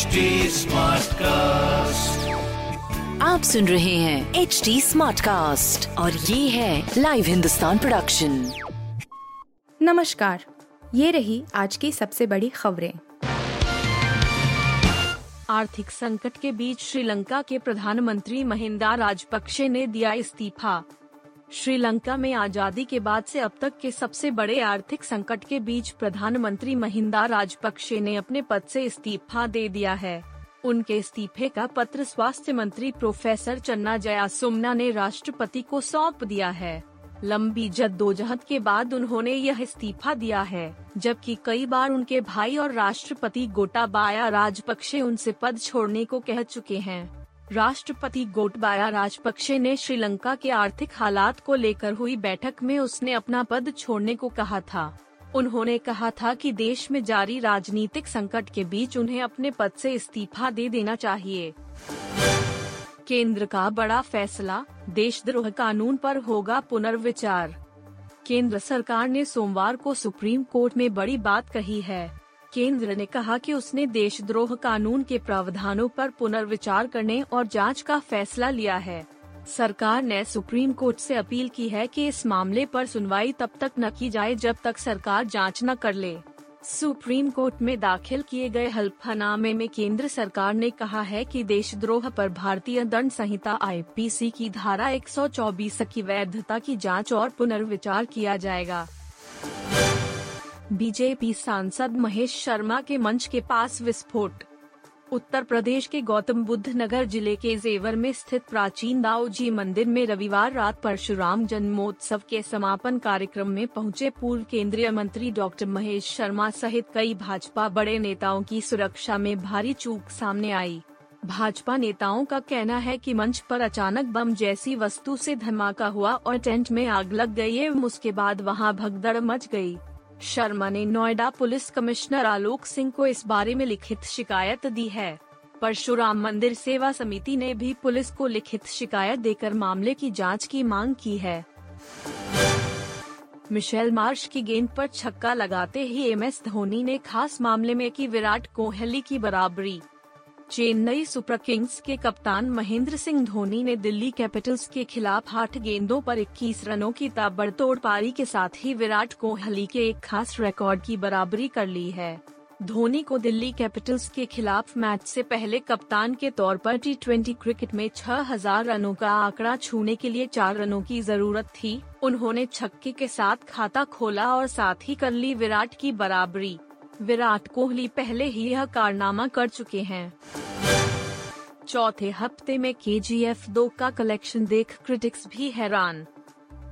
HD Smartcast. आप सुन रहे हैं एच डी स्मार्ट कास्ट और ये है लाइव हिंदुस्तान प्रोडक्शन नमस्कार ये रही आज की सबसे बड़ी खबरें। आर्थिक संकट के बीच श्रीलंका के प्रधानमंत्री महिंदा राजपक्षे ने दिया इस्तीफा। श्रीलंका में आज़ादी के बाद से अब तक के सबसे बड़े आर्थिक संकट के बीच प्रधानमंत्री महिंदा राजपक्षे ने अपने पद से इस्तीफा दे दिया है। उनके इस्तीफे का पत्र स्वास्थ्य मंत्री प्रोफेसर चन्ना जयासुमना ने राष्ट्रपति को सौंप दिया है। लंबी जद्दोजहद के बाद उन्होंने यह इस्तीफा दिया है, जबकि कई बार उनके भाई और राष्ट्रपति गोटाबाया राजपक्षे उनसे पद छोड़ने को कह चुके हैं। राष्ट्रपति गोटबाया राजपक्षे ने श्रीलंका के आर्थिक हालात को लेकर हुई बैठक में उसने अपना पद छोड़ने को कहा था। उन्होंने कहा था कि देश में जारी राजनीतिक संकट के बीच उन्हें अपने पद से इस्तीफा दे देना चाहिए। केंद्र का बड़ा फैसला, देशद्रोह कानून पर होगा पुनर्विचार। केंद्र सरकार ने सोमवार को सुप्रीम कोर्ट में बड़ी बात कही है। केंद्र ने कहा कि उसने देशद्रोह कानून के प्रावधानों पर पुनर्विचार करने और जाँच का फैसला लिया है। सरकार ने सुप्रीम कोर्ट से अपील की है कि इस मामले पर सुनवाई तब तक न की जाए जब तक सरकार जाँच न कर ले। सुप्रीम कोर्ट में दाखिल किए गए हल्फनामे में केंद्र सरकार ने कहा है कि देशद्रोह पर भारतीय दंड संहिता आईपीसी की धारा 124 की वैधता की जाँच और पुनर्विचार किया जाएगा। बीजेपी सांसद महेश शर्मा के मंच के पास विस्फोट उत्तर प्रदेश के गौतम बुद्ध नगर ज़िले के जेवर में स्थित प्राचीन दाऊ जी मंदिर में रविवार रात परशुराम जन्मोत्सव के समापन कार्यक्रम में पहुँचे पूर्व केंद्रीय मंत्री डॉक्टर महेश शर्मा सहित कई भाजपा बड़े नेताओं की सुरक्षा में भारी चूक सामने आई भाजपा नेताओं का कहना है कि मंच पर अचानक बम जैसी वस्तु से धमाका हुआ और टेंट में आग लग गई एवं उसके बाद वहाँ भगदड़ मच गई। शर्मा ने नोएडा पुलिस कमिश्नर आलोक सिंह को इस बारे में लिखित शिकायत दी है। परशुराम मंदिर सेवा समिति ने भी पुलिस को लिखित शिकायत देकर मामले की जाँच की मांग की है। मिशेल मार्श की गेंद पर छक्का लगाते ही एमएस धोनी ने खास मामले में की विराट कोहली की बराबरी। चेन्नई सुपर किंग्स के कप्तान महेंद्र सिंह धोनी ने दिल्ली कैपिटल्स के खिलाफ आठ गेंदों पर 21 रनों की ताबड़तोड़ पारी के साथ ही विराट कोहली के एक खास रिकॉर्ड की बराबरी कर ली है। धोनी को दिल्ली कैपिटल्स के खिलाफ मैच से पहले कप्तान के तौर पर टी क्रिकेट में 6000 रनों का आंकड़ा छूने के लिए चार रनों की ज़रूरत थी। उन्होंने छक्के के साथ खाता खोला और साथ ही कर ली विराट की बराबरी। विराट कोहली पहले ही यह कारनामा कर चुके हैं। चौथे हफ़्ते में के जी एफ़ दो का कलेक्शन देख क्रिटिक्स भी हैरान।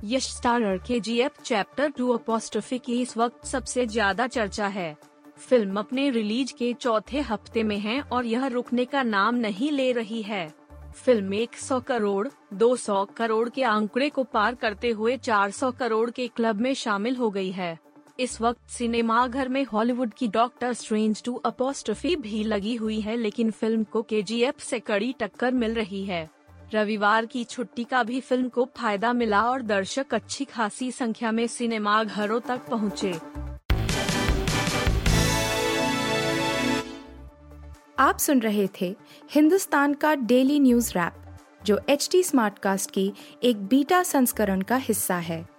Yash starrer K G F chapter two apostrophe की इस वक्त सबसे ज़्यादा चर्चा है। फ़िल्म अपने रिलीज़ के चौथे हफ़्ते में है और यह रुकने का नाम नहीं ले रही है। फ़िल्म 100 करोड़ 200 करोड़ के आंकड़े को पार करते हुए 400 करोड़ के क्लब में शामिल हो गई है। इस वक्त सिनेमाघर में हॉलीवुड की डॉक्टर स्ट्रेंज टू अपोस्ट्रफी भी लगी हुई है, लेकिन फ़िल्म को के से कड़ी टक्कर मिल रही है। रविवार की छुट्टी का भी फ़िल्म को फ़ायदा मिला और दर्शक अच्छी खासी संख्या में सिनेमा घरों तक पहुँचे। आप सुन रहे थे हिंदुस्तान का डेली न्यूज़ रैप, जो एच टी स्मार्टकास्ट की एक बीटा संस्करण का हिस्सा है।